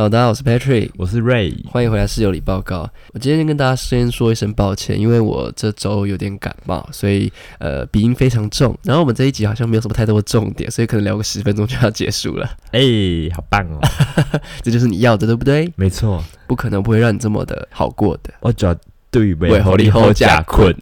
Hello，大家好，我是 Patrick，我是 Ray，欢迎回来室友里报告。我今天跟大家先说一声抱歉，因为我这周有点感冒，所以呃鼻音非常重。然后我们这一集好像没有什么太多的重点，所以可能聊个十分钟就要结束了。哎、好棒哦！这就是你要的，对不对？没错，不可能不会让你这么的好过的。我绝对为为后力后后假假困。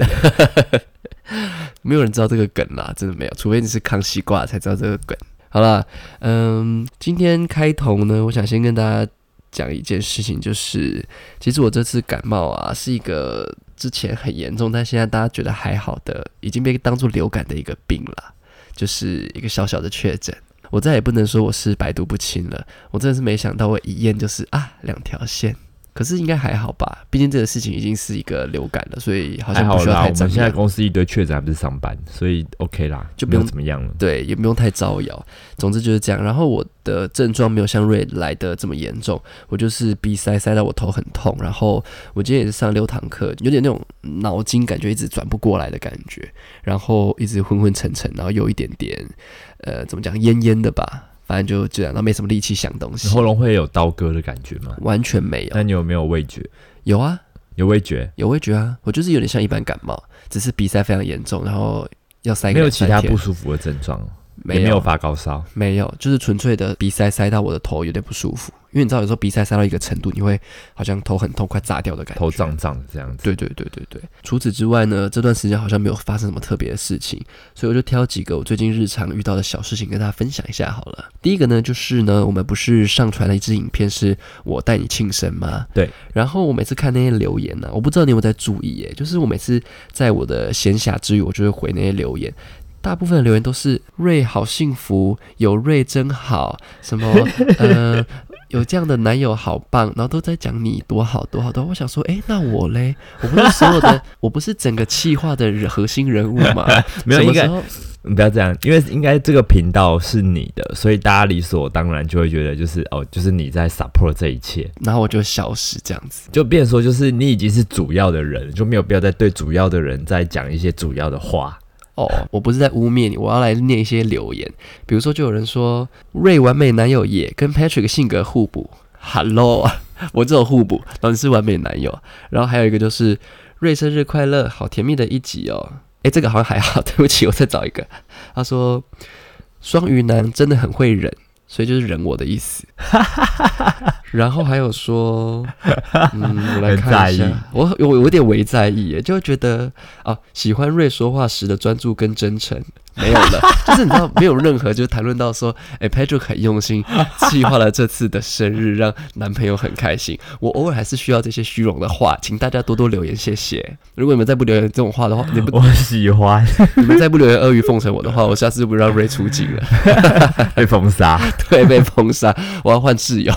没有人知道这个梗啦，真的没有，除非你是康熙挂才知道这个梗。好啦，嗯，今天开头呢，我想先跟大家讲一件事情，就是其实我这次感冒啊，是一个之前很严重，但现在大家觉得还好的，已经被当做流感的一个病了，就是一个小小的确诊。我再也不能说我是百毒不侵了，我真的是没想到我一验就是啊两条线。可是应该还好吧，毕竟这个事情已经是一个流感了，所以好像不需要太我们现在。公司一堆确诊，还不是上班，所以 OK 啦，没有就不用怎么样了。对，也不用太招摇。总之就是这样。然后我的症状没有像瑞来的这么严重，我就是鼻塞塞到我头很痛，然后我今天也是上六堂课，有点那种脑筋感觉一直转不过来的感觉，然后一直昏昏沉沉，然后有一点点呃怎么讲恹恹的吧，反正就这样，然后没什么力气想东西，喉咙会有刀割的感觉吗？完全没有。那你有没有味觉？有啊，有味觉？有味觉啊，我就是有点像一般感冒，只是鼻塞非常严重，然后要塞没有其他不舒服的症状，没有也没有发高烧。没有，就是纯粹的鼻塞塞到我的头有点不舒服，因为你知道有时候鼻塞塞到一个程度，你会好像头很痛，快炸掉的感觉。头胀胀的这样子。对对对对对。除此之外呢，这段时间好像没有发生什么特别的事情，所以我就挑几个我最近日常遇到的小事情跟大家分享一下好了。第一个呢，就是呢，我们不是上传了一支影片，是我带你庆生吗？对。然后我每次看那些留言呢、我不知道你有没有在注意耶，就是我每次在我的闲暇之余，我就会回那些留言。大部分的留言都是瑞好幸福，有瑞真好，什么 呃有这样的男友好棒，然后都在讲你多好多好多。我想说，诶，那我嘞，我不是所有的，我不是整个企划的核心人物吗？没有应该不要这样，因为应该这个频道是你的，所以大家理所当然就会觉得就是哦，就是你在 support 这一切，然后我就消失这样子。就变说就是你已经是主要的人，就没有必要再对主要的人再讲一些主要的话。哦，我不是在污蔑你，我要来念一些留言。比如说，就有人说瑞完美男友也跟 Patrick 性格互补，Hello，我这种互补，然后你是完美男友。然后还有一个就是瑞生日快乐，好甜蜜的一集哦。诶，这个好像还好，对不起，我再找一个。他说双鱼男真的很会忍，所以就是忍我的意思。然后还有说，嗯，我来看一下，我我我有点微在意耶，就觉得啊，喜欢瑞说话时的专注跟真诚没有了，就是你知道没有任何就是谈论到说，哎，Patrick 很用心计划了这次的生日，让男朋友很开心。我偶尔还是需要这些虚荣的话，请大家多多留言，谢谢。如果你们再不留言这种话的话，你不 我喜欢你们再不留言阿谀奉承我的话，我下次就不让瑞出镜了。被封杀。对，被封杀，我要换室友。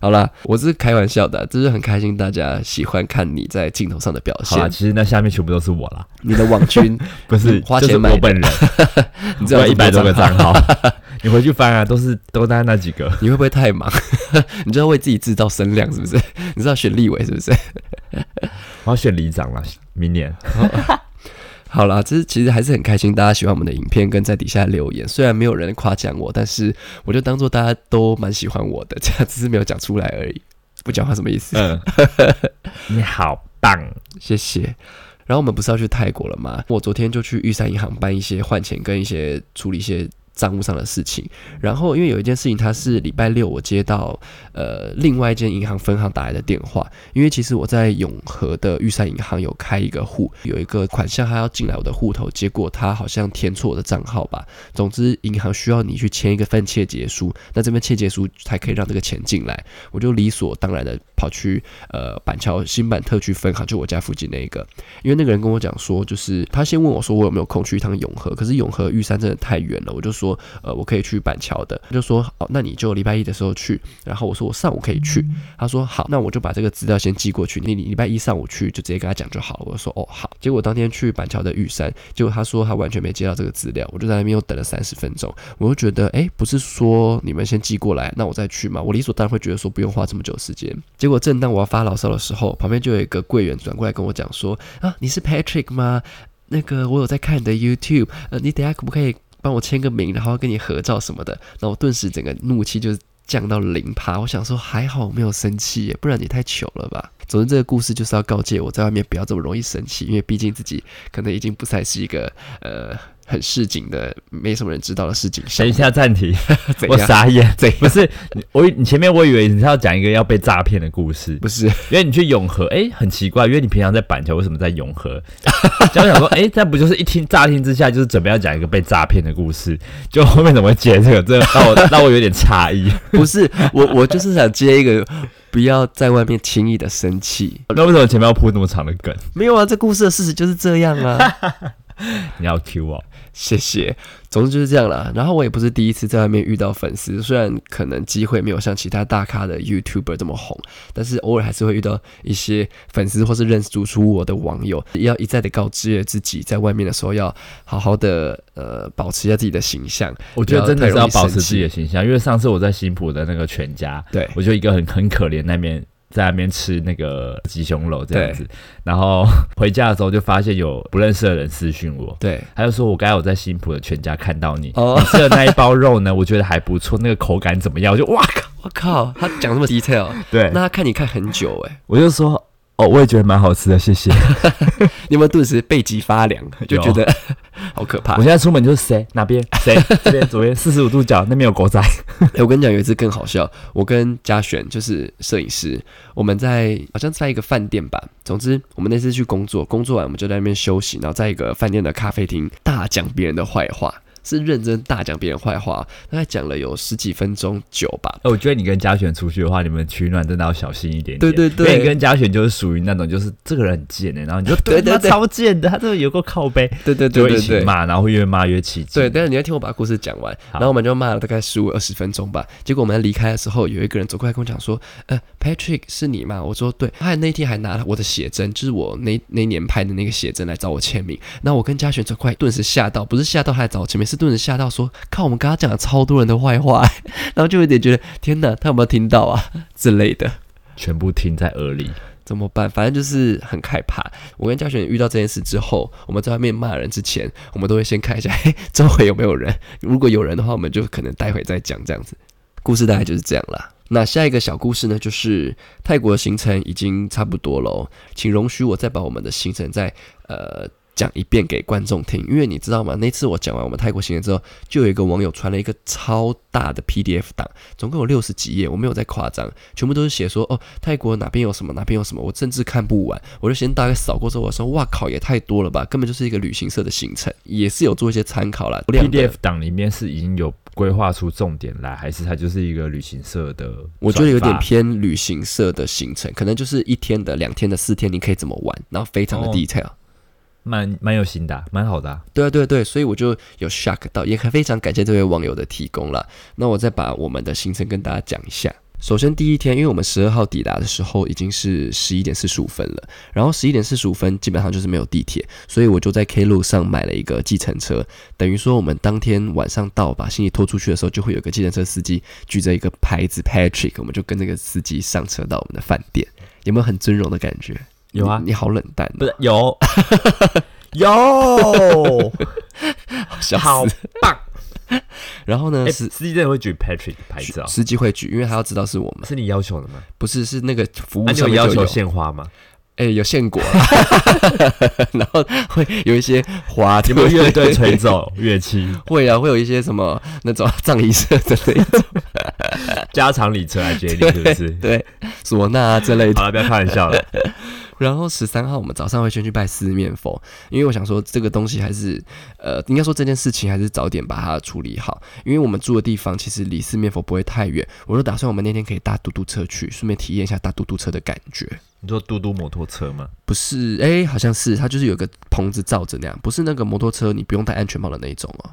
好啦，我是开玩笑的，就是很开心大家喜欢看你在镜头上的表现好。其实那下面全部都是我啦，你的网军 不是嗯花钱买的我本人，你知道一百多个账账号，你回去翻啊，都是都在那几个。你会不会太忙？你就要为自己制造声量，是不是？你知道选立委是不是？我要选里长了，明年。好啦，这是其实还是很开心，大家喜欢我们的影片跟在底下留言。虽然没有人夸奖我，但是我就当做大家都蛮喜欢我的，这样只是没有讲出来而已。不讲话什么意思？嗯，你好棒。谢谢。然后我们不是要去泰国了吗？我昨天就去玉山银行办一些换钱跟一些处理一些账务上的事情。然后因为有一件事情，它是礼拜六我接到呃另外一间银行分行打来的电话，因为其实我在永和的玉山银行有开一个户，有一个款项它要进来我的户头，结果他好像填错我的账号吧。总之银行需要你去签一个份切结书，那这份切结书才可以让这个钱进来。我就理所当然的跑去呃板桥新版特区分行，就我家附近那一个，因为那个人跟我讲说，就是他先问我说我有没有空去一趟永和，可是永和玉山真的太远了，我就说呃我可以去板桥的，他就说哦那你就礼拜一的时候去，然后我说我上午可以去，他说好，那我就把这个资料先寄过去，你你礼拜一上午去就直接跟他讲就好了，我就说哦好，结果当天去板桥的玉山，结果他说他完全没接到这个资料，我就在那边又等了三十分钟，我就觉得哎不是说你们先寄过来，那我再去嘛？我理所当然会觉得说不用花这么久时间，结果正当我要发牢骚的时候，旁边就有一个柜员转过来跟我讲说啊你是 Patrick 吗？那个我有在看你的 YouTube，呃，你等下可不可以帮我签个名，然后跟你合照什么的？那我顿时整个怒气就降到零趴。我想说还好我没有生气，不然你太糗了吧。总之这个故事就是要告诫我在外面不要这么容易生气，因为毕竟自己可能已经不再是一个呃。很市井的，没什么人知道的事情。等一下暂停，我？傻眼。不是你我以，你前面我以为你是要讲一个要被诈骗的故事，不是，因为你去永和，哎、很奇怪，因为你平常在板桥，为什么在永和？就我想说，哎、这不就是一听乍听之下就是准备要讲一个被诈骗的故事，就后面怎么会接这个？这让我 让我有点诧异。不是，我我就是想接一个，不要在外面轻易的生气。那为什么前面要铺那么长的梗？没有啊，这故事的事实就是这样啊。你要 Q 哦？谢谢，总之就是这样啦。然后我也不是第一次在外面遇到粉丝，虽然可能机会没有像其他大咖的 YouTuber 这么红，但是偶尔还是会遇到一些粉丝或是认出出我的网友，要一再的告知自己在外面的时候要好好的呃保持一下自己的形象。我觉得真的是要保持自己的形象，因为上次我在新浦的那个全家，对我就一个很很可怜那边。在那边吃那个鸡胸肉这样子，然后回家的时候就发现有不认识的人私讯我，对。他就说我刚才有在新浦的全家看到你，哦。你吃的那一包肉呢，我觉得还不错，那个口感怎么样？我就哇靠，我靠，他讲这么 detail，对。那，他看你看很久哎、我就说哦，我也觉得蛮好吃的，谢谢。你有没有顿时背脊发凉，就觉得 好可怕我？现在出门就是谁哪边谁这边左边四十五度角那边有狗仔，欸我跟你讲，有一次更好笑。我跟嘉璇就是摄影师，我们在好像在一个饭店吧。总之，我们那次去工作，工作完我们就在那边休息，然后在一个饭店的咖啡厅大讲别人的坏话，是认真大讲别人坏话，大概讲了有十几分钟久吧。哎我觉得你跟嘉璇出去的话，你们取暖真的要小心一点点。对对对因为你跟嘉璇就是属于那种，就是这个人很贱的、然后你就 对对对超贱的，他这个有个靠背，对对对对对。起骂，然后会越骂越起劲。对，但是你要听我把故事讲完，然后我们就骂了大概十五二十分钟吧。结果我们在离开的时候，有一个人走过来跟我讲说：“呃，Patrick 是你吗？”我说：“对。”他还那天还拿了我的写真，就是我那那年拍的那个写真来找我签名。然后我跟嘉璇走过来，顿时吓到，不是吓到他来找我签名，是顿时吓到说：“看我们刚刚讲了超多人的坏话。”然后就有点觉得天哪，他有没有听到啊之类的。全部听在耳里。怎么办？反正就是很害怕。我跟嘉璇遇到这件事之后，我们在外面骂人之前，我们都会先看一下，嘿，周围有没有人。如果有人的话，我们就可能待会再讲这样子。故事大概就是这样啦。那下一个小故事呢，就是泰国的行程已经差不多喽，请容许我再把我们的行程再呃讲一遍给观众听，因为你知道吗？那次我讲完我们泰国行程之后，就有一个网友传了一个超大的 PDF 档，总共有六十几页，我没有在夸张，全部都是写说哦，泰国哪边有什么，哪边有什么，我甚至看不完，我就先大概扫过之后，我说哇靠，也太多了吧，根本就是一个旅行社的行程，也是有做一些参考啦。PDF 档里面是已经有规划出重点来，还是它就是一个旅行社的？我觉得有点。偏旅行社的行程，可能就是一天的、两天的、四天，你可以怎么玩，然后非常的哦 detail。蛮蛮有心的、蛮好的、对啊，对啊对，所以我就有 shock 到，也很非常感谢这位网友的提供了。那我再把我们的行程跟大家讲一下。首先第一天，因为我们十二号抵达的时候已经是十一点四十五分了，然后十一点四十五分基本上就是没有地铁，所以我就在 K 路上买了一个计程车，等于说我们当天晚上到把行李拖出去的时候，就会有个计程车司机举着一个牌子 Patrick，我们就跟这个司机上车到我们的饭店，有没有很尊荣的感觉？有啊你你好冷淡、不是有有，笑好。棒！然后呢哎、是司机真的会举 Patrick 的牌子哦，司机会举，因为他要知道是我们，是你要求的吗？不是是那个服务那、你有要求献花吗？哎、有献果，然后会有一些花，有没有乐队吹奏乐器？会啊，会有一些什么那种葬仪社的那种，家长里车来接你，是不是？对，唢呐啊之类的。好了，不要开玩笑了。然后十三号我们早上会先去拜四面佛，因为我想说这个东西还是，呃，应该说这件事情还是早点把它处理好，因为我们住的地方其实离四面佛不会太远，我就打算我们那天可以搭嘟嘟车去，顺便体验一下搭嘟嘟车的感觉。你说嘟嘟摩托车吗？不是，哎、好像是，它就是有个棚子罩着那样，不是那个摩托车你不用戴安全帽的那一种哦，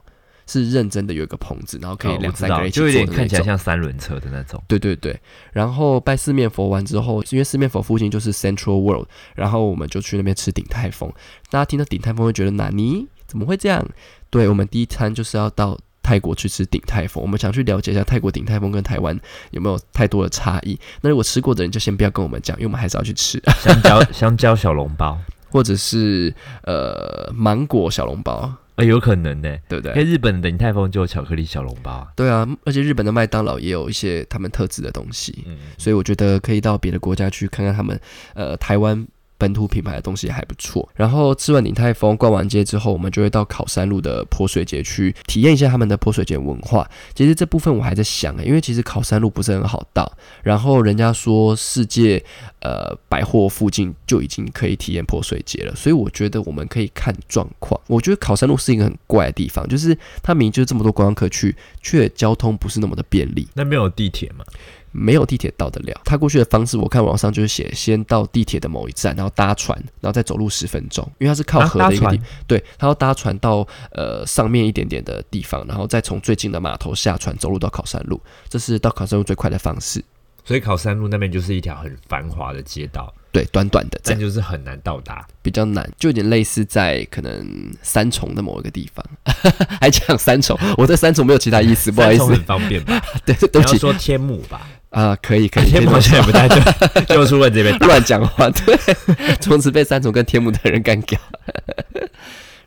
是认真的有一个棚子，然后可以两三个道就有人一起坐的那种。点看起来像三轮车的那种。对对对，然后拜四面佛完之后，因为四面佛附近就是 Central World，然后我们就去那边吃鼎泰丰。大家听到鼎泰丰会觉得哪尼怎么会这样？对我们第一餐就是要到泰国去吃鼎泰丰，我们想去了解一下泰国鼎泰丰跟台湾有没有太多的差异。那如果吃过的人就先不要跟我们讲，因为我们还是要去吃。香蕉香蕉小笼包，或者是呃芒果小笼包，呃，有可能呢、对不因为？日本的鼎泰丰就有巧克力小笼包啊。对啊，而且日本的麦当劳也有一些他们特制的东西，嗯，所以我觉得可以到别的国家去看看他们呃台湾。本土品牌的东西还不错，然后吃完鼎泰丰、逛完街之后，我们就会到考山路的泼水节去体验一下他们的泼水节文化。其实这部分我还在想、欸，因为其实考山路不是很好到，然后人家说世界呃百货附近就已经可以体验泼水节了，所以我觉得我们可以看状况。我觉得考山路是一个很怪的地方，就是它明明就是这么多观光客去，却交通不是那么的便利。那边有地铁吗？没有地铁到得了。他过去的方式，我看网上就是写先到地铁的某一站，然后搭船，然后再走路十分钟，因为它是靠河的一个地，船？对，他要搭船到呃上面一点点的地方，然后再从最近的码头下船走路到考山路，这是到考山路最快的方式。所以考山路那边就是一条很繁华的街道，对，短短的这但样就是很难到达。比较难，就有点类似在可能三重的某一个地方，还讲三重，我在三重没有其他意思，不好意思，很方便吧？对对不起。你要说天母吧，啊、可以可以，天母好像也不太对，就出问这边。乱讲话，对，从此被三重跟天母的人干掉。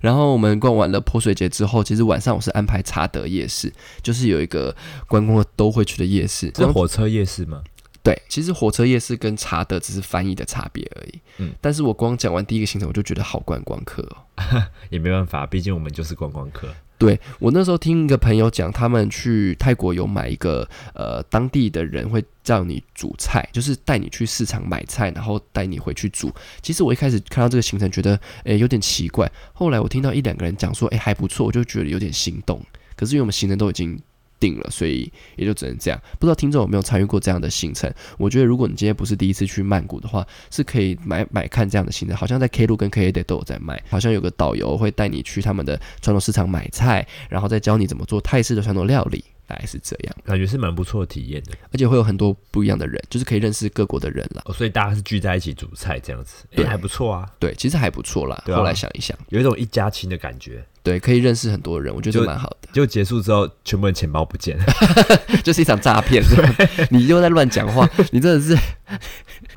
然后我们逛完了泼水节之后，其实晚上我是安排查德夜市，就是有一个观光都会去的夜市。是火车夜市吗？对，其实火车夜市跟查德只是翻译的差别而已。嗯，但是我光讲完第一个行程，我就觉得好观光客哦。也没办法，毕竟我们就是观光客。对我那时候听一个朋友讲，他们去泰国有买一个呃当地的人会叫你煮菜，就是带你去市场买菜，然后带你回去煮。其实我一开始看到这个行程，觉得诶有点奇怪，后来我听到一两个人讲说诶还不错，我就觉得有点心动。可是因为我们行程都已经定了，所以也就只能这样。不知道听众有没有参与过这样的行程？我觉得如果你今天不是第一次去曼谷的话，是可以买买看这样的行程。好像在 K 路跟 K A D 都有在卖，好像有个导游会带你去他们的传统市场买菜，然后再教你怎么做泰式的传统料理。大概是这样，感觉是蛮不错的体验的而且会有很多不一样的人，就是可以认识各国的人了。哦，所以大家是聚在一起煮菜这样子，哎、对还不错啊，对，其实还不错啦。对啊后来想一想，有一种一家亲的感觉。对，可以认识很多人，我觉得就蛮好的。结果结束之后，全部人钱包不见了，就是一场诈骗，是吧 你又在乱讲话，你真的是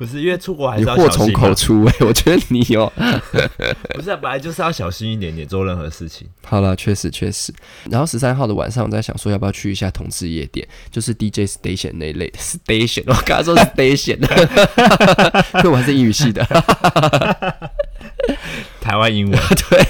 不是因为出国还是你祸从口出哎、我觉得你哦。不是、啊、本来就是要小心一点点做任何事情。好了，确实确实。然后十三号的晚上，我在想说要不要去一下同志夜店，就是 DJ station 那一类的 station。我刚刚说 station，因为我还是英语系的，台湾英文对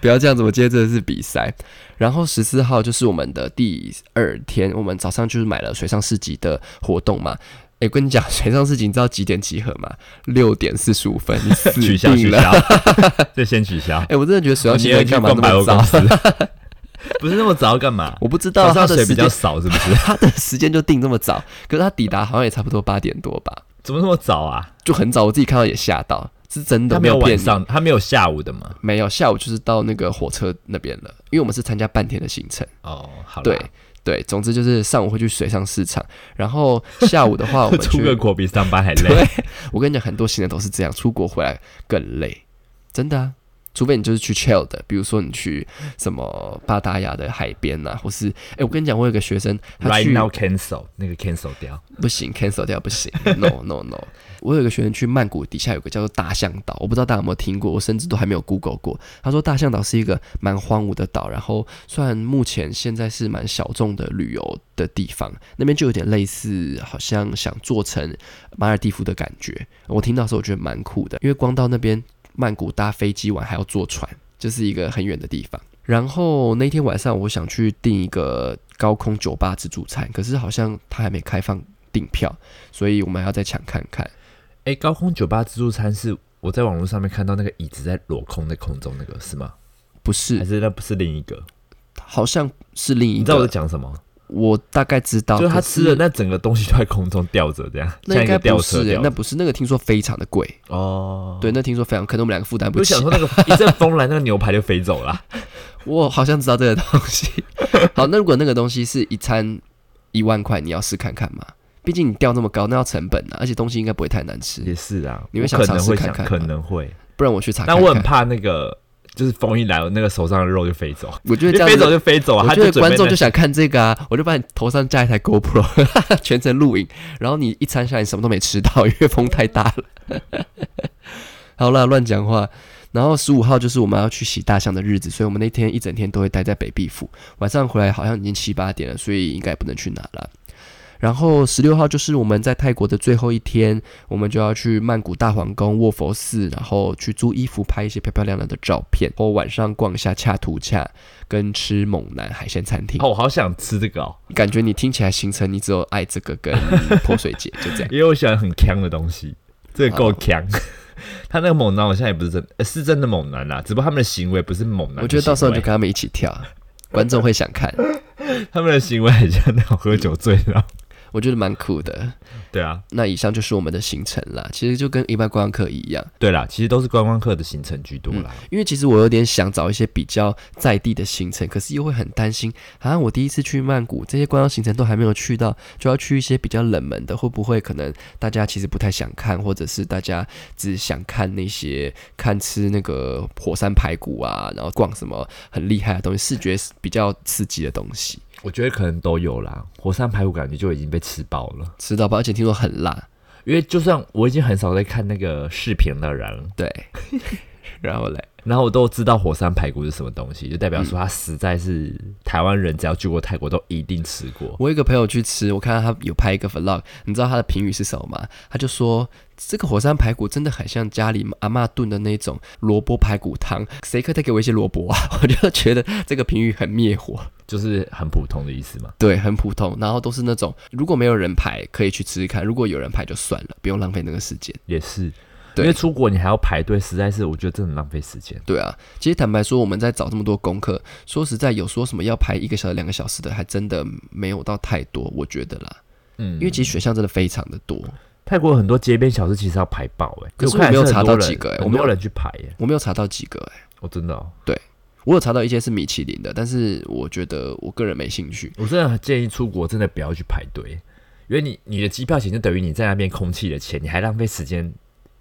不要这样子。我今天真的是比赛。然后十四号就是我们的第二天，我们早上就是买了水上市集的活动嘛。诶，我跟你讲，水上市集你知道几点集合吗？六点四十五分，你 死取消取。消，这先取消。哎、我真的觉得水上市你要去集干嘛那么早？不是那么早干嘛？我不知道早上水比较少，是不是？他的时间就定这么早，可是他抵达好像也差不多八点多吧。怎么那么早啊？就很早，我自己看到也吓到，是真的他没有，晚上，他没有下午的吗？没有下午就是到那个火车那边了，因为我们是参加半天的行程。哦，好啦对对，总之就是上午会去水上市场，然后下午的话我们 出个国比上班还累。对，我跟你讲，很多新人都是这样，出国回来更累，真的啊。除非你就是去 chill 的，比如说你去什么巴达雅的海边呐、或是哎、我跟你讲，我有个学生，他 Right 去 now cancel 那个 cancel 掉，不行，cancel 掉不行，no no no。我有个学生去曼谷底下有个叫做大象岛，我不知道大家有没有听过，我甚至都还没有 Google 过。他说大象岛是一个蛮荒芜的岛，然后虽然目前现在是蛮小众的旅游的地方，那边就有点类似，好像想做成马尔蒂夫的感觉。我听到的时候我觉得蛮酷的，因为光到那边曼谷搭飞机玩还要坐船，就是一个很远的地方。然后那天晚上我想去订一个高空酒吧自助餐，可是好像它还没开放订票，所以我们还要再抢看看。哎、高空酒吧自助餐是我在网络上面看到那个椅子在裸空在空中那个是吗？不是还是，那不是另一个？好像是另一个你知道我在，讲什么？我大概知道，就是他吃的那整个东西就在空中吊着，这样那应该不是。那不是那个，听说非常的贵，哦，对，那听说非常，可能我们两个负担不起我就想。说那个一阵风来，那个牛排就飞走了。我好像知道这个东西。好，那如果那个东西是一餐一万块，你要试看看吗？毕竟你吊那么高，那要成本啊，而且东西应该不会太难吃，也是啊，你会想尝试看看可能会，不然我去查看看。但我很怕那个，就是风一来，我那个手上的肉就飞走，我觉得这样飞走就飞走啊。我觉得观众就想看这个啊，我就把你头上架一台 GoPro，全程录影，然后你一餐下来你什么都没吃到，因为风太大了。好啦，乱讲话。然后十五号就是我们要去洗大象的日子，所以我们那天一整天都会待在北壁府。晚上回来好像已经七八点了，所以应该不能去哪了。然后十六号就是我们在泰国的最后一天，我们就要去曼谷大皇宫、卧佛寺，然后去租衣服拍一些漂漂亮亮的照片，然后晚上逛一下恰图恰，跟吃猛男海鲜餐厅。哦，我好想吃这个哦，感觉你听起来行程你只有爱这个跟泼水节，就这样。因为我喜欢很强的东西，这个够哦强。他那个猛男好像也不是真，呃是真的猛男啦，只不过他们的行为不是猛男。我觉得到时候你就跟他们一起跳，观众会想看，他们的行为很像那种喝酒醉的。我觉得蛮酷的。对啊，那以上就是我们的行程啦，其实就跟一般观光客一样。对啦，其实都是观光客的行程居多啦。因为其实我有点想找一些比较在地的行程，可是又会很担心，好像我第一次去曼谷，这些观光行程都还没有去到，就要去一些比较冷门的，会不会可能大家其实不太想看，或者是大家只想看那些看吃那个火山排骨啊，然后逛什么很厉害的东西，视觉比较刺激的东西，我觉得可能都有啦。火山排骨感觉就已经被吃爆了，吃到饱，而且听说很辣，因为就算我已经很少在看那个视频的人，对，然后嘞。然后我都知道火山排骨是什么东西，就代表说它实在是台湾人只要去过泰国都一定吃过。我有一个朋友去吃，我看到他有拍一个 vlog，你知道他的评语是什么吗？他就说这个火山排骨真的很像家里阿妈炖的那种萝卜排骨汤，谁可以再给我一些萝卜啊？我就觉得这个评语很灭火，就是很普通的意思嘛。对，很普通，然后都是那种如果没有人排可以去吃吃看，如果有人排就算了，不用浪费那个时间。也是，因为出国你还要排队，实在是我觉得真的很浪费时间。对啊，其实坦白说，我们在找这么多功课，说实在有说什么要排一个小时、两个小时的，还真的没有到太多，我觉得啦，嗯，因为其实选项真的非常的多。泰国很多街边小吃其实要排爆哎、可是我没有查到几个欸我没有人去排哎、我没有查到几个、哎，我真的、哦，我有查到一些是米其林的，但是我觉得我个人没兴趣。我真的很建议出国真的不要去排队，因为你你的机票钱就等于你在那边空气的钱，你还浪费时间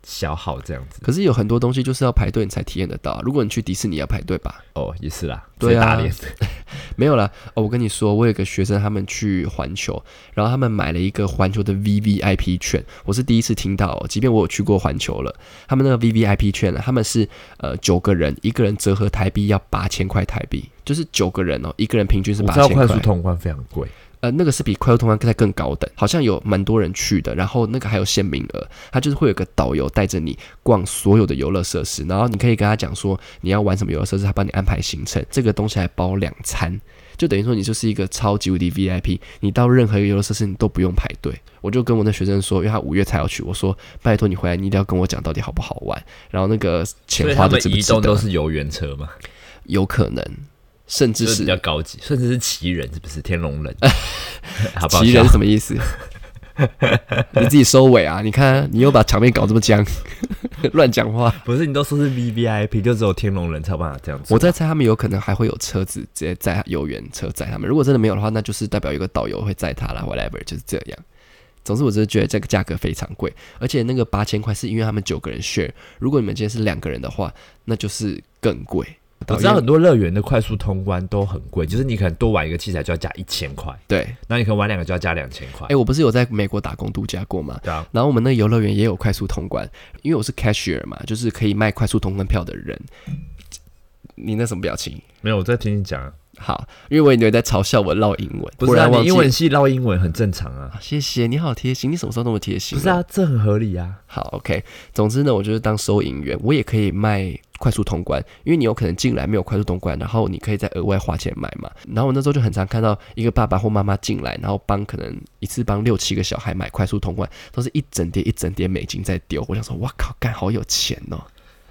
消耗这样子。可是有很多东西就是要排队你才体验得到啊。如果你去迪士尼要排队吧？哦，也是啦，对啊。没有啦。哦，我跟你说，我有个学生他们去环球，然后他们买了一个环球的 V V I P 券，我是第一次听到、哦。即便我有去过环球了，他们那个 V V I P 券呢，他们是呃九个人，一个人折合台币要八千块台币，就是九个人哦，一个人平均是八千块。快速通关非常贵，呃，那个是比快乐通关再更高等，好像有蛮多人去的。然后那个还有限名额，他就是会有个导游带着你逛所有的游乐设施，然后你可以跟他讲说你要玩什么游乐设施，他帮你安排行程。这个东西还包两餐，就等于说你就是一个超级无敌 VIP，你到任何一个游乐设施你都不用排队。我就跟我那学生说，因为他五月才要去，我说拜托你回来，你一定要跟我讲到底好不好玩，然后那个钱花的值不值得？都是游园车吗，有可能，甚至是比较高级，甚至是奇人是不是？天龙人，好不好奇人是什么意思？你自己收尾啊！你看，你又把场面搞这么僵，乱讲话。不是你都说是 V V I P，就只有天龙人才有办法这样子。我在猜他们有可能还会有车子直接载游园车载他们。如果真的没有的话，那就是代表有个导游会载他啦 w h a t e v e r 就是这样。总之，我真的觉得这个价格非常贵，而且那个八千块是因为他们九个人 share，如果你们今天是两个人的话，那就是更贵。我知道很多乐园的快速通关都很贵，就是你可能多玩一个器材就要加一千块，对，那你可能玩两个就要加两千块哎、。我不是有在美国打工度假过吗？对啊，然后我们那游乐园也有快速通关，因为我是 cashier 嘛，就是可以卖快速通关票的人。你那什么表情？没有我在听你讲啊，好，因为我以为在嘲笑我唠英文，不是啊，你英文系唠英文很正常啊。啊谢谢你好贴心，你什么时候那么贴心？不是，啊，这很合理啊。好，OK。总之呢，我就是当收银员，我也可以卖快速通关，因为你有可能进来没有快速通关，然后你可以再额外花钱买嘛。然后我那时候就很常看到一个爸爸或妈妈进来，然后帮可能一次帮六七个小孩买快速通关，都是一整叠一整叠美金在丢。我想说，哇靠，干好有钱哦，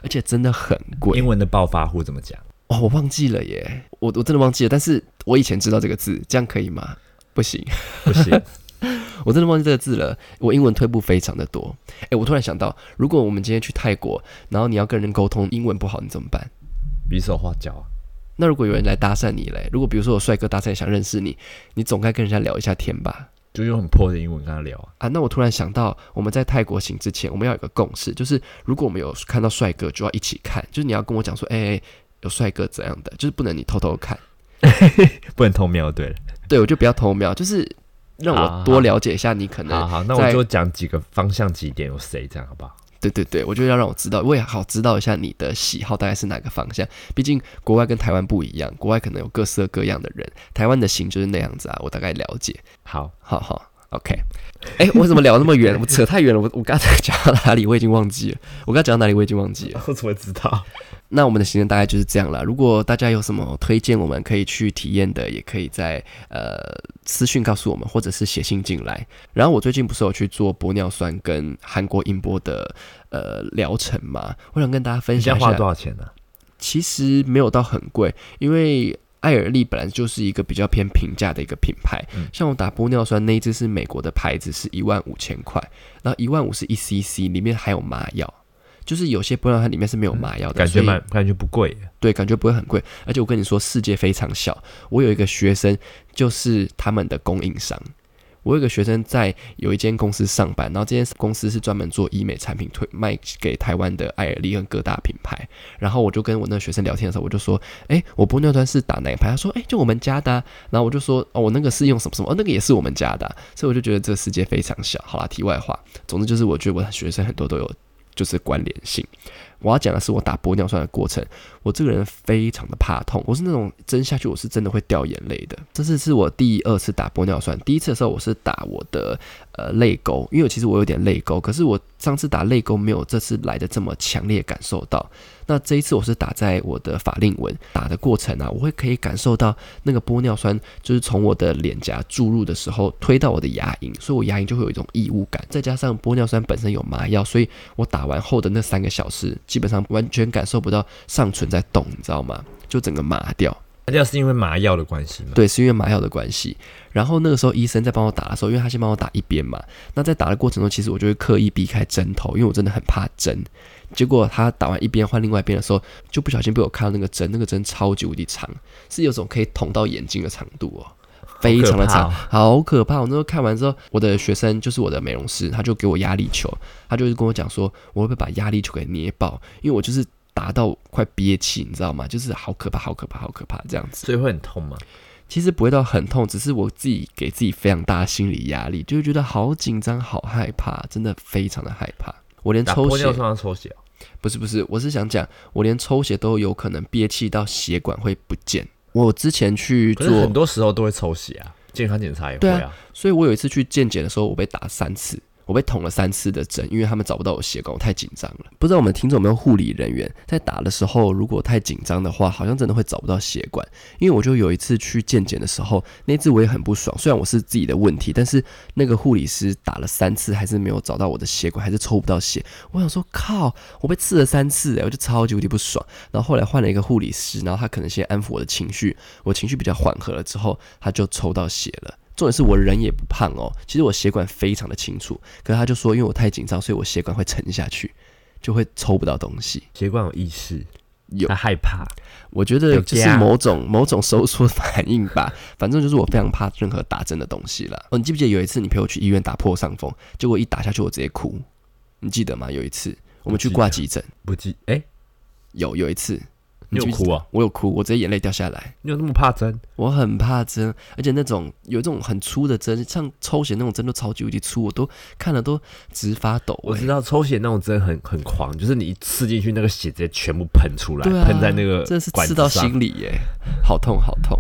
而且真的很贵英文的暴发户怎么讲？哦，我忘记了耶，我我真的忘记了，但是我以前知道这个字，这样可以吗？不行。不行，我真的忘记这个字了。我英文退步非常的多。诶，我突然想到，如果我们今天去泰国，然后你要跟人沟通，英文不好，你怎么办？比手画脚啊。那如果有人来搭讪你嘞，如果比如说有帅哥搭讪想认识你，你总该跟人家聊一下天吧？就用很破的英文跟他聊啊。啊，那我突然想到，我们在泰国行之前，我们要有个共识，就是如果我们有看到帅哥，就要一起看，就是你要跟我讲说，哎、有帅哥怎样的，就是不能你偷偷看。不能偷瞄，对了。对，我就不要偷瞄，就是让我多了解一下你可能好好，那我就讲几个方向几点有谁，这样好不好？对对对，我就要让我知道，我也好知道一下你的喜好大概是哪个方向。毕竟国外跟台湾不一样，国外可能有各色各样的人，台湾的型就是那样子啊，我大概了解。好，好好，OK。哎，我怎么聊那么远？我扯太远了。我我刚才讲到哪里？我已经忘记了。我刚讲到哪里？我已经忘记了。我怎么知道？那我们的行程大概就是这样了。如果大家有什么推荐我们可以去体验的，也可以在呃私讯告诉我们，或者是写信进来。然后我最近不是有去做玻尿酸跟韩国音波的呃疗程嘛？我想跟大家分享一下。花多少钱呢？其实没有到很贵，因为艾尔利本来就是一个比较偏平价的一个品牌。像我打玻尿酸那一支是美国的牌子，是一万五千块，然后一万五是一 cc，里面还有麻药。就是有些玻尿酸里面是没有麻药的，感觉蛮感觉不贵，对，感觉不会很贵。而且我跟你说，世界非常小。我有一个学生，就是他们的供应商。我有一个学生在有一间公司上班，然后这间公司是专门做医美产品推卖给台湾的艾尔利跟各大品牌。然后我就跟我那个学生聊天的时候，我就说：“哎，我玻尿酸是打哪一牌？”他说：“哎，就我们家的。”然后我就说：“哦，我那个是用什么什么？哦，那个也是我们家的。”所以我就觉得这个世界非常小。好啦，题外话，总之就是我觉得我的学生很多都有。就是关联性。我要讲的是我打玻尿酸的过程。我这个人非常的怕痛，我是那种针下去我是真的会掉眼泪的。这次是我第二次打玻尿酸，第一次的时候我是打我的呃泪沟，因为其实我有点泪沟，可是我上次打泪沟没有这次来的这么强烈感受到。那这一次我是打在我的法令纹，打的过程啊，我会可以感受到那个玻尿酸就是从我的脸颊注入的时候推到我的牙龈，所以我牙龈就会有一种异物感。再加上玻尿酸本身有麻药，所以我打完后的那三个小时基本上完全感受不到上唇在动，你知道吗？就整个麻掉。麻掉是因为麻药的关系吗？对，是因为麻药的关系。然后那个时候医生在帮我打的时候，因为他先帮我打一边嘛，那在打的过程中，其实我就会刻意避开针头，因为我真的很怕针。结果他打完一边换另外一边的时候，就不小心被我看到那个针，那个针超级无敌长，是有种可以捅到眼睛的长度哦，非常的长，好可怕。我那时候看完之后，我的学生就是我的美容师，他就给我压力球，他就是跟我讲说，我会不会把压力球给捏爆？因为我就是打到快憋气，你知道吗？就是好可怕，好可怕，好可怕这样子。所以会很痛吗？其实不会到很痛，只是我自己给自己非常大的心理压力，就会觉得好紧张、好害怕，真的非常的害怕。我连抽血，抽血。不是不是，我是想讲，我连抽血都有可能憋气到血管会不见。我之前去做，很多时候都会抽血啊，健康检查也会啊。所以我有一次去健检的时候，我被打三次。我被捅了三次的针，因为他们找不到我血管，我太紧张了。不知道我们听众有没有护理人员在打的时候，如果太紧张的话，好像真的会找不到血管。因为我就有一次去健检的时候，那次我也很不爽。虽然我是自己的问题，但是那个护理师打了三次，还是没有找到我的血管，还是抽不到血。我想说，靠，我被刺了三次，哎，我就超级无敌不爽。然后后来换了一个护理师，然后他可能先安抚我的情绪，我情绪比较缓和了之后，他就抽到血了。重点是我人也不胖哦，其实我血管非常的清楚，可是他就说因为我太紧张，所以我血管会沉下去，就会抽不到东西。血管有意识，有他害怕，我觉得这是某种某种收缩反应吧。反正就是我非常怕任何打针的东西了。哦，你记不记得有一次你陪我去医院打破伤风，结果一打下去我直接哭，你记得吗？有一次我们去挂急诊，不记哎，有有一次。你有哭啊？我有哭，我直接眼泪掉下来。你有那么怕针？我很怕针，而且那种有这种很粗的针，像抽血那种针都超级无敌粗，我都看了都直发抖。我知道抽血那种针很很狂，就是你一刺进去，那个血直接全部喷出来，喷在那个，真的是刺到心里耶，好痛好痛。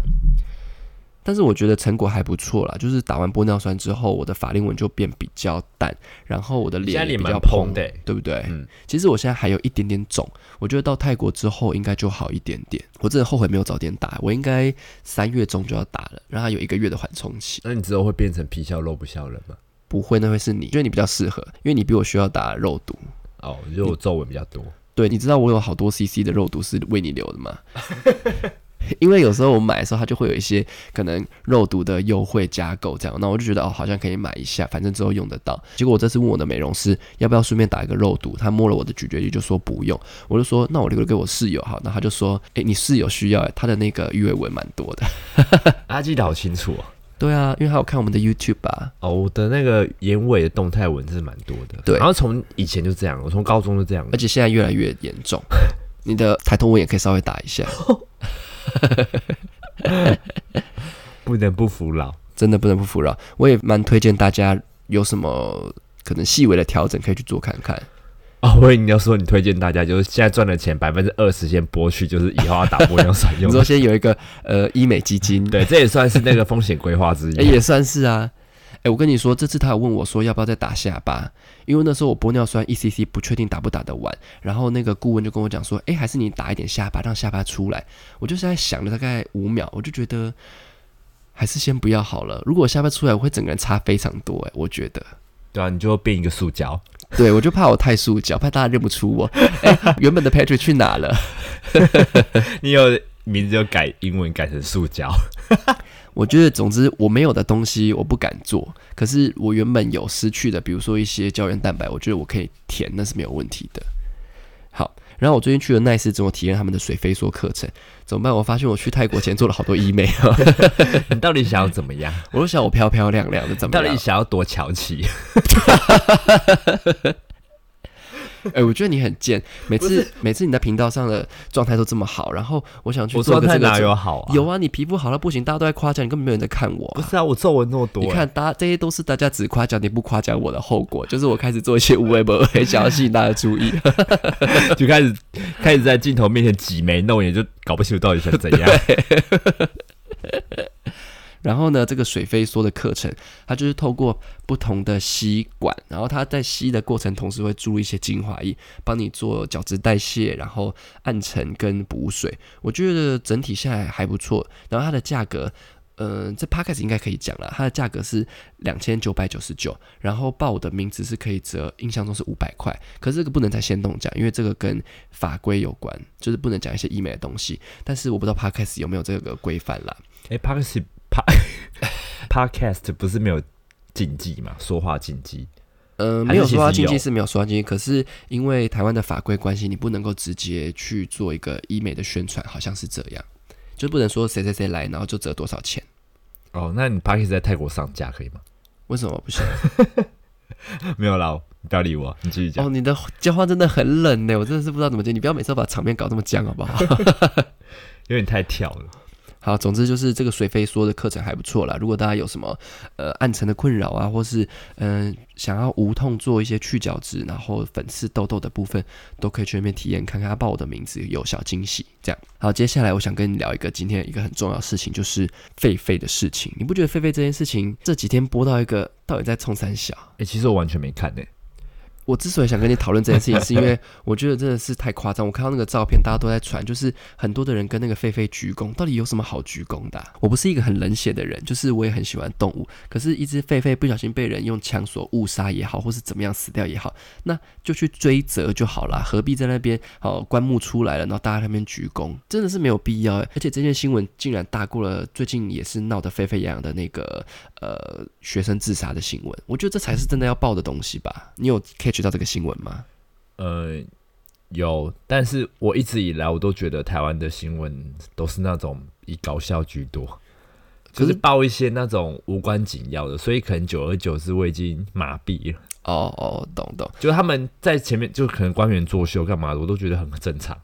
但是我觉得成果还不错啦，就是打完玻尿酸之后，我的法令纹就变比较淡，然后我的脸比较蓬的，对不对？嗯，其实我现在还有一点点肿，我觉得到泰国之后应该就好一点点。我真的后悔没有早点打，我应该三月中就要打了，让它有一个月的缓冲期。那你之后会变成皮笑肉不笑人吗？不会，那会是你，因为你比较适合，因为你比我需要打肉毒哦，肉皱纹比较多。对，你知道我有好多 CC 的肉毒是为你留的吗？因为有时候我买的时候，它就会有一些可能肉毒的优惠加购这样，那我就觉得哦，好像可以买一下，反正之后用得到。结果我这次问我的美容师要不要顺便打一个肉毒，他摸了我的咀嚼肌就说不用，我就说那我留给我室友好，那他就说哎，你室友需要，他的那个鱼尾纹蛮多的。阿记得好清楚哦。对啊，因为他有看我们的 YouTube 吧。哦，我的那个眼尾的动态纹是蛮多的。对，然后从以前就这样，我从高中就这样，而且现在越来越严重。你的抬头纹也可以稍微打一下。不能不服老，真的不能不服老。我也蛮推荐大家有什么可能细微的调整，可以去做看看。哦，我以为你要说你推荐大家，就是现在赚的钱百分之二十先拨去，就是以后要打玻尿酸用 你。说先有一个呃医美基金，对，这也算是那个风险规划之一。哎、也算是啊。哎、我跟你说，这次他有问我说要不要再打下巴，因为那时候我玻尿酸 ECC 不确定打不打得完，然后那个顾问就跟我讲说，哎、还是你打一点下巴，让下巴出来。我就是在想了大概五秒，我就觉得还是先不要好了。如果下巴出来，我会整个人差非常多、哎，我觉得。对啊，你就变一个塑胶。对，我就怕我太塑胶，怕大家认不出我。哎、原本的 Patrick 去哪了？你有名字就改英文改成塑胶。我觉得，总之我没有的东西我不敢做，可是我原本有失去的，比如说一些胶原蛋白，我觉得我可以填，那是没有问题的。好，然后我最近去了奈斯之后，体验他们的水飞梭课程，怎么办？我发现我去泰国前做了好多医美，你到底想要怎么样？我都想我漂漂亮亮的，怎么样到底？想要多瞧气？哎、我觉得你很贱，每次每次你在频道上的状态都这么好，然后我想去我做个这个有好啊？有啊，你皮肤好到不行，大家都在夸奖你，根本没有人在看我、啊。不是啊，我皱纹那么多欸。你看，大家这些都是大家只夸奖你不夸奖我的后果，就是我开始做一些无微不微，想要吸引大家的注意。就开始开始在镜头面前挤眉弄眼，就搞不清楚到底想怎样。然后呢，这个水飞梭的课程，它就是透过不同的吸管，然后它在吸的过程，同时会注入一些精华液，帮你做角质代谢，然后暗沉跟补水。我觉得整体下来还不错。然后它的价格，嗯、这 podcast 应该可以讲了，它的价格是两千九百九十九，然后报我的名字是可以折，印象中是五百块。可是这个不能在先动讲，因为这个跟法规有关，就是不能讲一些医美的东西。但是我不知道 podcast 有没有这个规范啦。哎、p o d c a s podcast 不是没有禁忌嘛？说话禁忌。呃，没有说话禁忌是没有说话禁忌，可是因为台湾的法规关系，你不能够直接去做一个医美的宣传，好像是这样，就不能说谁谁谁来，然后就折多少钱，哦，那你 podcast 在泰国上架可以吗？为什么不行？没有啦，你不要理我，你继续讲。哦，你的讲话真的很冷呢，我真的是不知道怎么接，你不要每次都把场面搞这么僵好不好？有点太跳了。好，总之就是这个水飞梭的课程还不错啦。如果大家有什么呃暗沉的困扰啊，或是嗯、想要无痛做一些去角质，然后粉刺痘痘的部分，都可以去那边体验看看。他报我的名字有小惊喜，这样。好，接下来我想跟你聊一个今天一个很重要的事情，就是狒狒的事情。你不觉得狒狒这件事情这几天播到一个到底在冲三小？哎、其实我完全没看呢、我之所以想跟你讨论这件事情，是因为我觉得真的是太夸张。我看到那个照片，大家都在传，就是很多的人跟那个狒狒鞠躬，到底有什么好鞠躬的、我不是一个很冷血的人，就是我也很喜欢动物，可是，一只狒狒不小心被人用枪所误杀也好，或是怎么样死掉也好，那就去追责就好啦，何必在那边好棺木出来了，然后大家那边鞠躬，真的是没有必要。而且这件新闻竟然大过了最近也是闹得沸沸扬扬的那个呃学生自杀的新闻，我觉得这才是真的要报的东西吧？你有可以 catch 到这个新闻吗？呃，有，但是我一直以来我都觉得台湾的新闻都是那种以搞笑居多，可就是是报一些那种无关紧要的，所以可能久而久之我已经麻痹了。哦哦，懂懂就是他们在前面就可能官员作秀干嘛的，我都觉得很正常。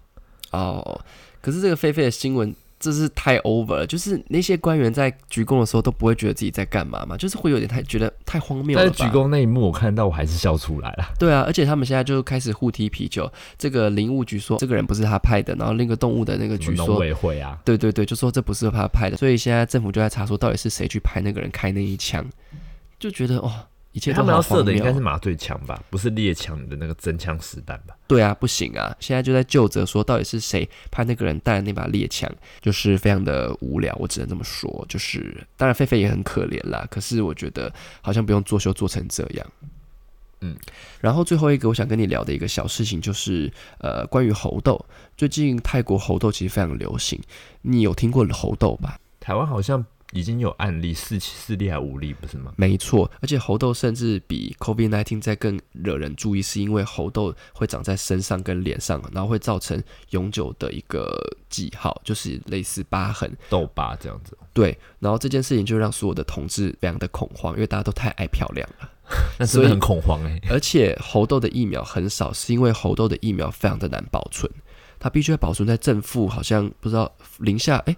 哦。可是这个菲菲的新闻，这是太 over 了。就是那些官员在鞠躬的时候都不会觉得自己在干嘛嘛，就是会有点太觉得太荒谬了。但是鞠躬那一幕我看到我还是笑出来了。对啊，而且他们现在就开始互踢啤酒。这个林务局说这个人不是他派的，然后另一个动物的那个局说，农委会啊，对对对，就说这不是他派的，所以现在政府就在查说到底是谁去拍那个人开那一枪，就觉得哇、一切都他们要射的应该是麻醉枪吧，不是猎枪的那个真枪实弹吧？对啊，不行啊！现在就在就责说，到底是谁派那个人带了那把猎枪，就是非常的无聊，我只能这么说。就是当然，菲菲也很可怜啦，可是我觉得好像不用作秀做成这样。嗯，然后最后一个我想跟你聊的一个小事情，就是呃，关于猴痘。最近泰国猴痘其实非常流行，你有听过猴痘吧？台湾好像已经有案例四四例还五例，不是吗？没错，而且猴痘甚至比 COVID-19 在更惹人注意，是因为猴痘会长在身上跟脸上，然后会造成永久的一个记号，就是类似疤痕。痘疤这样子，对，然后这件事情就让所有的同志非常的恐慌，因为大家都太爱漂亮了。那真的很恐慌哎、而且猴痘的疫苗很少，是因为猴痘的疫苗非常的难保存，它必须要保存在正负好像不知道零下哎。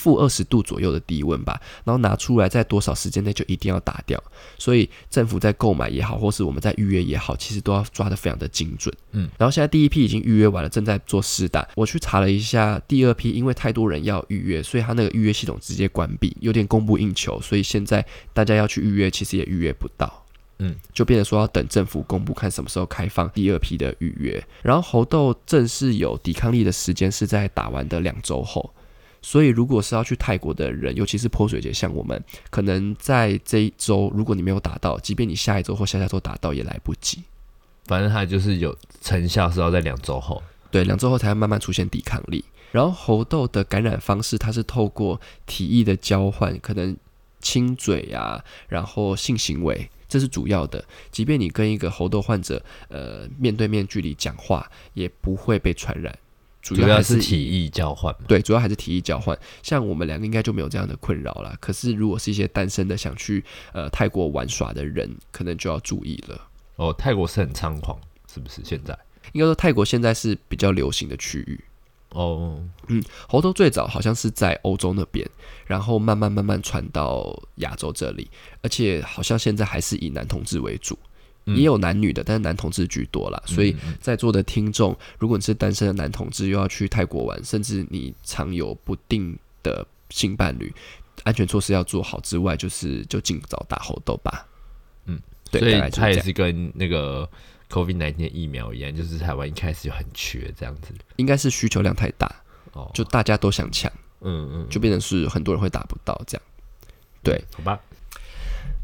负二十度左右的低温吧，然后拿出来在多少时间内就一定要打掉。所以政府在购买也好，或是我们在预约也好，其实都要抓得非常的精准。嗯，然后现在第一批已经预约完了，正在做试打。我去查了一下，第二批因为太多人要预约，所以他那个预约系统直接关闭，有点供不应求，所以现在大家要去预约，其实也预约不到。嗯，就变成说要等政府公布，看什么时候开放第二批的预约。然后猴痘正式有抵抗力的时间是在打完的两周后，所以如果是要去泰国的人，尤其是泼水节，像我们，可能在这一周，如果你没有打到，即便你下一周或下下周打到，也来不及。反正它就是有成效是要在两周后。对，两周后才会慢慢出现抵抗力。然后猴痘的感染方式，它是透过体液的交换，可能亲嘴啊，然后性行为。这是主要的，即便你跟一个猴痘患者，呃，面对面距离讲话，也不会被传染。主要还是体液交换嘛？对，主要还是体液交换。像我们两个应该就没有这样的困扰了。可是如果是一些单身的想去呃泰国玩耍的人，可能就要注意了。哦，泰国是很猖狂，是不是？现在应该说泰国现在是比较流行的区域。哦，嗯，猴头最早好像是在欧洲那边，然后慢慢慢慢传到亚洲这里，而且好像现在还是以男同志为主，也有男女的，但是男同志居多啦。所以在座的听众，如果你是单身的男同志，又要去泰国玩，甚至你常有不定的性伴侣，安全措施要做好之外，就是就尽早打猴痘吧。嗯，对，所以它也是跟那个。COVID 1 9疫苗一样，就是台湾一开始就很缺这样子，应该是需求量太大，哦，就大家都想抢，嗯嗯，就变成是很多人会打不到这样，对，好吧，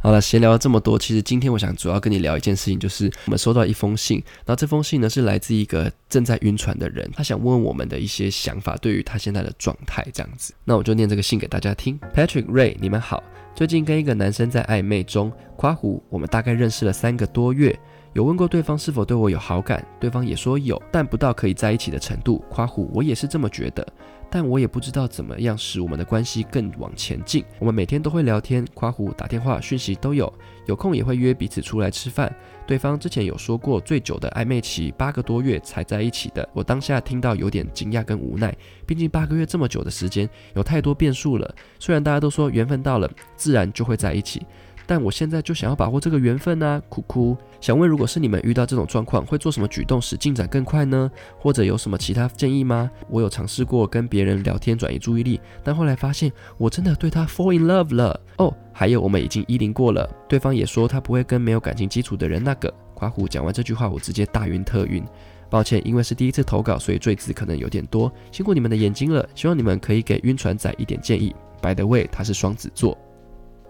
好了，闲聊了这么多，其实今天我想主要跟你聊一件事情，就是我们收到一封信，然后这封信呢是来自一个正在晕船的人，他想问问我们的一些想法，对于他现在的状态这样子，那我就念这个信给大家听，Patrick Ray，你们好，最近跟一个男生在暧昧中，夸胡，我们大概认识了三个多月。有问过对方是否对我有好感，对方也说有，但不到可以在一起的程度。夸胡，我也是这么觉得，但我也不知道怎么样使我们的关系更往前进。我们每天都会聊天，夸胡打电话、讯息都有，有空也会约彼此出来吃饭。对方之前有说过最久的暧昧期八个多月才在一起的，我当下听到有点惊讶跟无奈，毕竟八个月这么久的时间，有太多变数了。虽然大家都说缘分到了，自然就会在一起。但我现在就想要把握这个缘分啊！哭哭，想问，如果是你们遇到这种状况，会做什么举动使进展更快呢？或者有什么其他建议吗？我有尝试过跟别人聊天转移注意力，但后来发现我真的对他 fall in love 了。哦，还有我们已经依零过了，对方也说他不会跟没有感情基础的人那个。夸虎讲完这句话，我直接大晕特晕。抱歉，因为是第一次投稿，所以赘字可能有点多，辛苦你们的眼睛了。希望你们可以给晕船仔一点建议。By the way，他是双子座。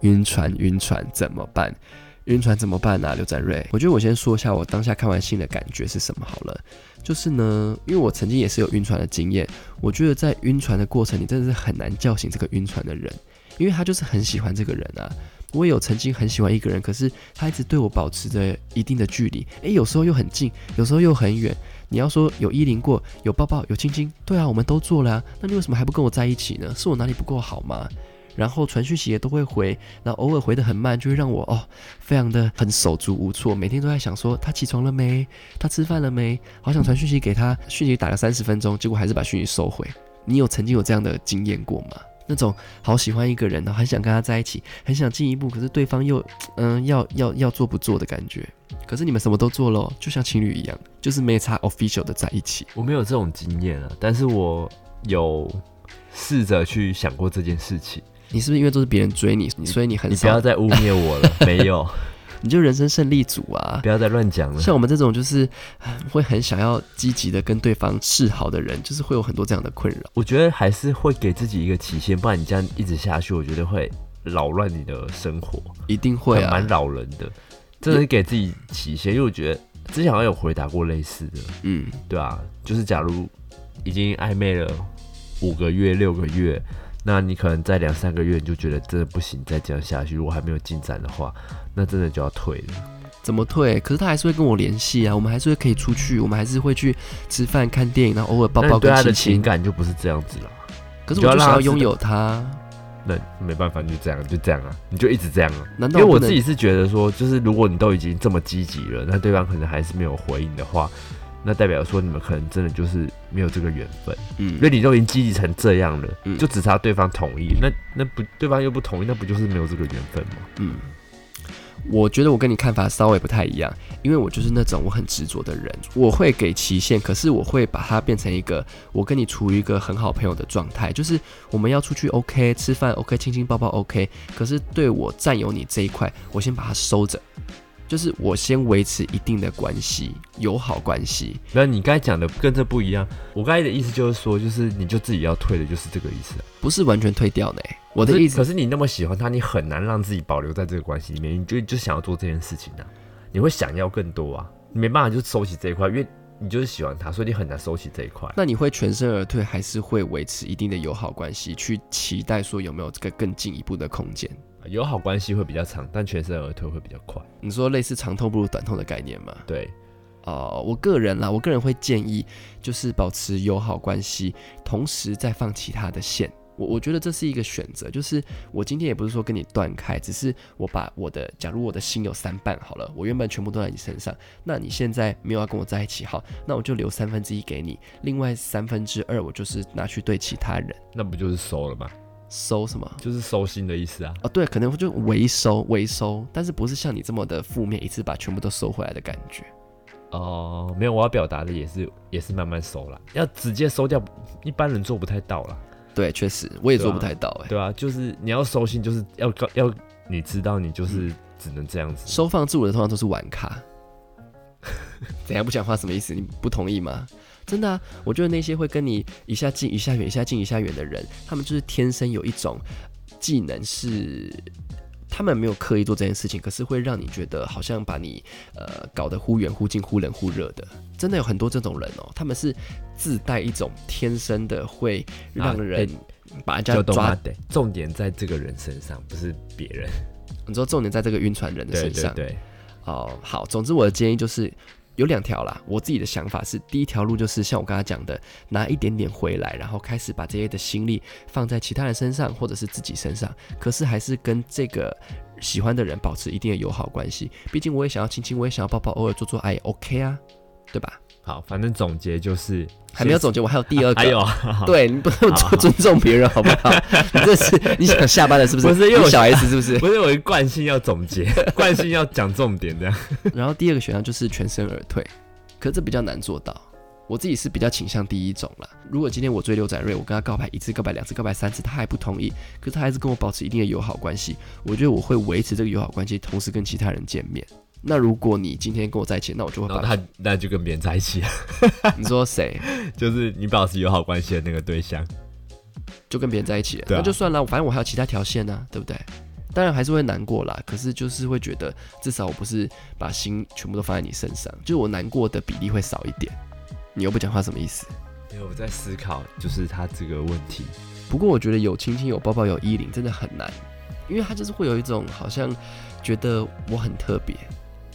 晕船，晕船怎么办？晕船怎么办啊？刘展瑞，我觉得我先说一下我当下看完信的感觉是什么好了。就是呢，因为我曾经也是有晕船的经验，我觉得在晕船的过程，你真的是很难叫醒这个晕船的人，因为他就是很喜欢这个人啊。我也有曾经很喜欢一个人，可是他一直对我保持着一定的距离，诶，有时候又很近，有时候又很远。你要说有依林过，有抱抱，有亲亲，对啊，我们都做了啊，那你为什么还不跟我在一起呢？是我哪里不够好吗？然后传讯息也都会回，然后偶尔回的很慢，就会让我哦，非常的很手足无措，每天都在想说他起床了没，他吃饭了没，好想传讯息给他，讯息打了三十分钟，结果还是把讯息收回。你有曾经有这样的经验过吗？那种好喜欢一个人，然后很想跟他在一起，很想进一步，可是对方又嗯要要要做不做的感觉，可是你们什么都做了，就像情侣一样，就是没差 official 的在一起。我没有这种经验啊，但是我有试着去想过这件事情。你是不是因为都是别人追你，所以你很你不要再污蔑我了？没有，你就人生胜利组啊！不要再乱讲了。像我们这种就是会很想要积极的跟对方示好的人，就是会有很多这样的困扰。我觉得还是会给自己一个期限，不然你这样一直下去，我觉得会扰乱你的生活。一定会啊，蛮扰人的。真的是给自己期限，因为我觉得之前好像有回答过类似的。嗯，对啊，就是假如已经暧昧了五个月、六个月。那你可能在两三个月你就觉得真的不行，再这样下去，如果还没有进展的话，那真的就要退了。怎么退？可是他还是会跟我联系啊，我们还是会可以出去，我们还是会去吃饭、看电影，然后偶尔抱抱。对他的情感就不是这样子了。可是我就想要拥有他。那没办法，你就这样，就这样啊，你就一直这样啊。难道因为我自己是觉得说，就是如果你都已经这么积极了，那对方可能还是没有回应的话。那代表说你们可能真的就是没有这个缘分，嗯因为你都已经积极成这样了，嗯就只差对方同意，那那不对方又不同意，那不就是没有这个缘分吗？嗯，我觉得我跟你看法稍微不太一样，因为我就是那种我很执着的人，我会给期限，可是我会把它变成一个我跟你处于一个很好朋友的状态，就是我们要出去 OK，吃饭 OK，亲亲抱抱 OK，可是对我占有你这一块，我先把它收着。就是我先维持一定的关系，友好关系。那你刚才讲的跟这不一样，我刚才的意思就是说，就是你就自己要退的，就是这个意思啊。不是完全退掉的、欸。我的意思可是你那么喜欢他，你很难让自己保留在这个关系里面，你就就想要做这件事情啊，你会想要更多啊，你没办法就收起这一块，因为你就是喜欢他，所以你很难收起这一块。那你会全身而退，还是会维持一定的友好关系，去期待说有没有这个更进一步的空间？友好关系会比较长，但全身而退会比较快。你说类似长痛不如短痛的概念吗？对，哦、我个人啦，我个人会建议就是保持友好关系，同时再放其他的线。我我觉得这是一个选择，就是我今天也不是说跟你断开，只是我把我的，假如我的心有三半好了，我原本全部都在你身上，那你现在没有要跟我在一起，好，那我就留三分之一给你，另外三分之二我就是拿去对其他人那不就是收了吗？收什么？就是收心的意思啊。哦，对，可能就回收回收，但是不是像你这么的负面，一次把全部都收回来的感觉。哦，没有，我要表达的也是也是慢慢收啦，要直接收掉，一般人做不太到啦。对，确实我也做不太到哎、对啊，就是你要收心，就是要告要你知道你就是只能这样子。收放自如的通常都是玩咖。怎样不讲话什么意思？你不同意吗？真的啊，我觉得那些会跟你一下近一下远，一下近一下远的人，他们就是天生有一种技能是。他们没有刻意做这件事情，可是会让你觉得好像把你呃搞得忽远忽近、忽冷忽热的。真的有很多这种人哦，他们是自带一种天生的会让啊人把人家抓。吗？对，重点在这个人身上，不是别人。你说重点在这个晕船人的身上。对对，哦，好，总之我的建议就是有两条啦。我自己的想法是，第一条路就是像我刚才讲的，拿一点点回来，然后开始把这些的心力放在其他人身上或者是自己身上，可是还是跟这个喜欢的人保持一定的友好关系。毕竟我也想要亲亲，我也想要抱抱，偶尔做做爱也 OK 啊，对吧？好，反正总结就是还没有总结，我还有第二个。还有，对你不能好尊尊重别人好不好？你这是你想下班了是不是？不是因为我你小 S 是不是？不是我一惯性要总结，惯性要讲重点这样。然后第二个选项就是全身而退，可是这比较难做到。我自己是比较倾向第一种啦。如果今天我追刘展瑞，我跟他告白一次、告白两次、告白三次，他还不同意，可是他还是跟我保持一定的友好关系，我觉得我会维持这个友好关系，同时跟其他人见面。那如果你今天跟我在一起，那我就会把他那就跟别人在一起，你说谁 就是你保持友好关系的那个对象。就跟别人在一起了，啊那就算了，反正我还有其他条线呢、对不对？当然还是会难过啦，可是就是会觉得至少我不是把心全部都放在你身上，就是我难过的比例会少一点。你又不讲话什么意思？因为我在思考，就是他这个问题。不过我觉得有亲亲、有抱抱、有衣领真的很难，因为他就是会有一种好像觉得我很特别，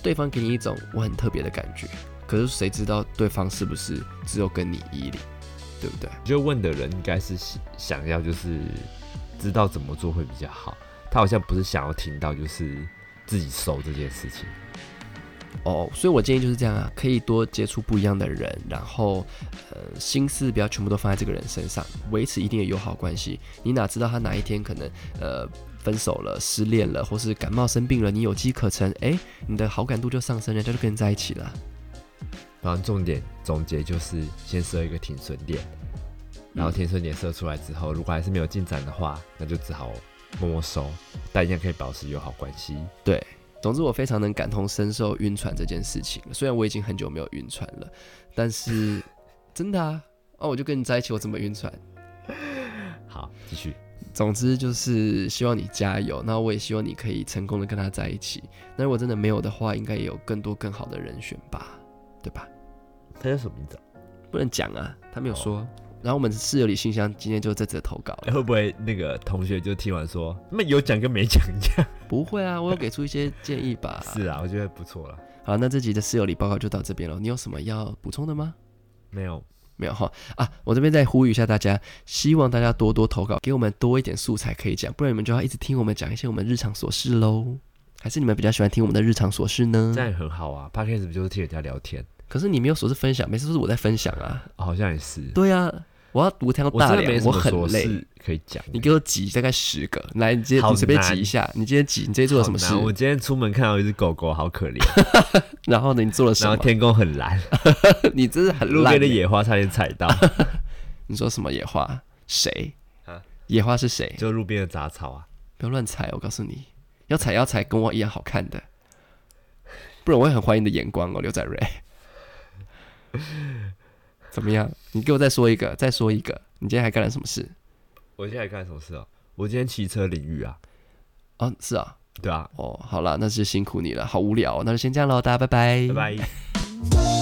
对方给你一种我很特别的感觉。可是谁知道对方是不是只有跟你衣领，对不对？就问的人应该是想想要就是知道怎么做会比较好，他好像不是想要听到就是自己收这件事情。哦，所以我建议就是这样啊，可以多接触不一样的人，然后呃心思不要全部都放在这个人身上，维持一定的友好关系。你哪知道他哪一天可能呃分手了、失恋了，或是感冒生病了，你有机可乘，哎，你的好感度就上升，人家就跟你在一起了。然后重点总结就是先设一个停损点，然后停损点设出来之后，如果还是没有进展的话，那就只好默默收，但一样可以保持友好关系。对，总之我非常能感同身受晕船这件事情。虽然我已经很久没有晕船了，但是真的啊，哦，我就跟你在一起，我怎么晕船？好，继续。总之就是希望你加油，那我也希望你可以成功的跟他在一起。那如果真的没有的话，应该也有更多更好的人选吧，对吧？他叫什么名字啊、不能讲啊，他没有说。然后我们室友里信箱今天就在这则投稿了，会不会那个同学就听完说，那有讲跟没讲一样？不会啊，我有给出一些建议吧。是啊，我觉得不错了。好，那这集的室友里报告就到这边了。你有什么要补充的吗？没有，没有哈啊！我这边再呼吁一下大家，希望大家多多投稿，给我们多一点素材可以讲，不然你们就要一直听我们讲一些我们日常琐事喽。还是你们比较喜欢听我们的日常琐事呢这？样也很好啊。Podcast 不就是听人家聊天？可是你没有琐事分享，每次都是我在分享啊。哦好像也是。对啊，我要独挑大梁，我很累。可以讲。你给我挤大概十个，来，你今天随便挤一下。你今天挤，你今天做了什么事我今天出门看到一只狗狗，好可怜。然后呢，你做了什么？然后天空很蓝，你真是很路。边的野花差点踩到，你说什么野花？谁啊？野花是谁？就路边的杂草啊。不要乱踩，我告诉你，要踩要踩跟我一样好看的，不然我会很怀疑你的眼光哦，刘仔瑞。怎么样？你给我再说一个，再说一个。你今天还干了什么事？我今天还干什么事啊？我今天骑车淋雨啊。哦，是啊，对啊，哦，好了，那就辛苦你了，好无聊哦、那就先这样喽，大家拜拜，拜拜。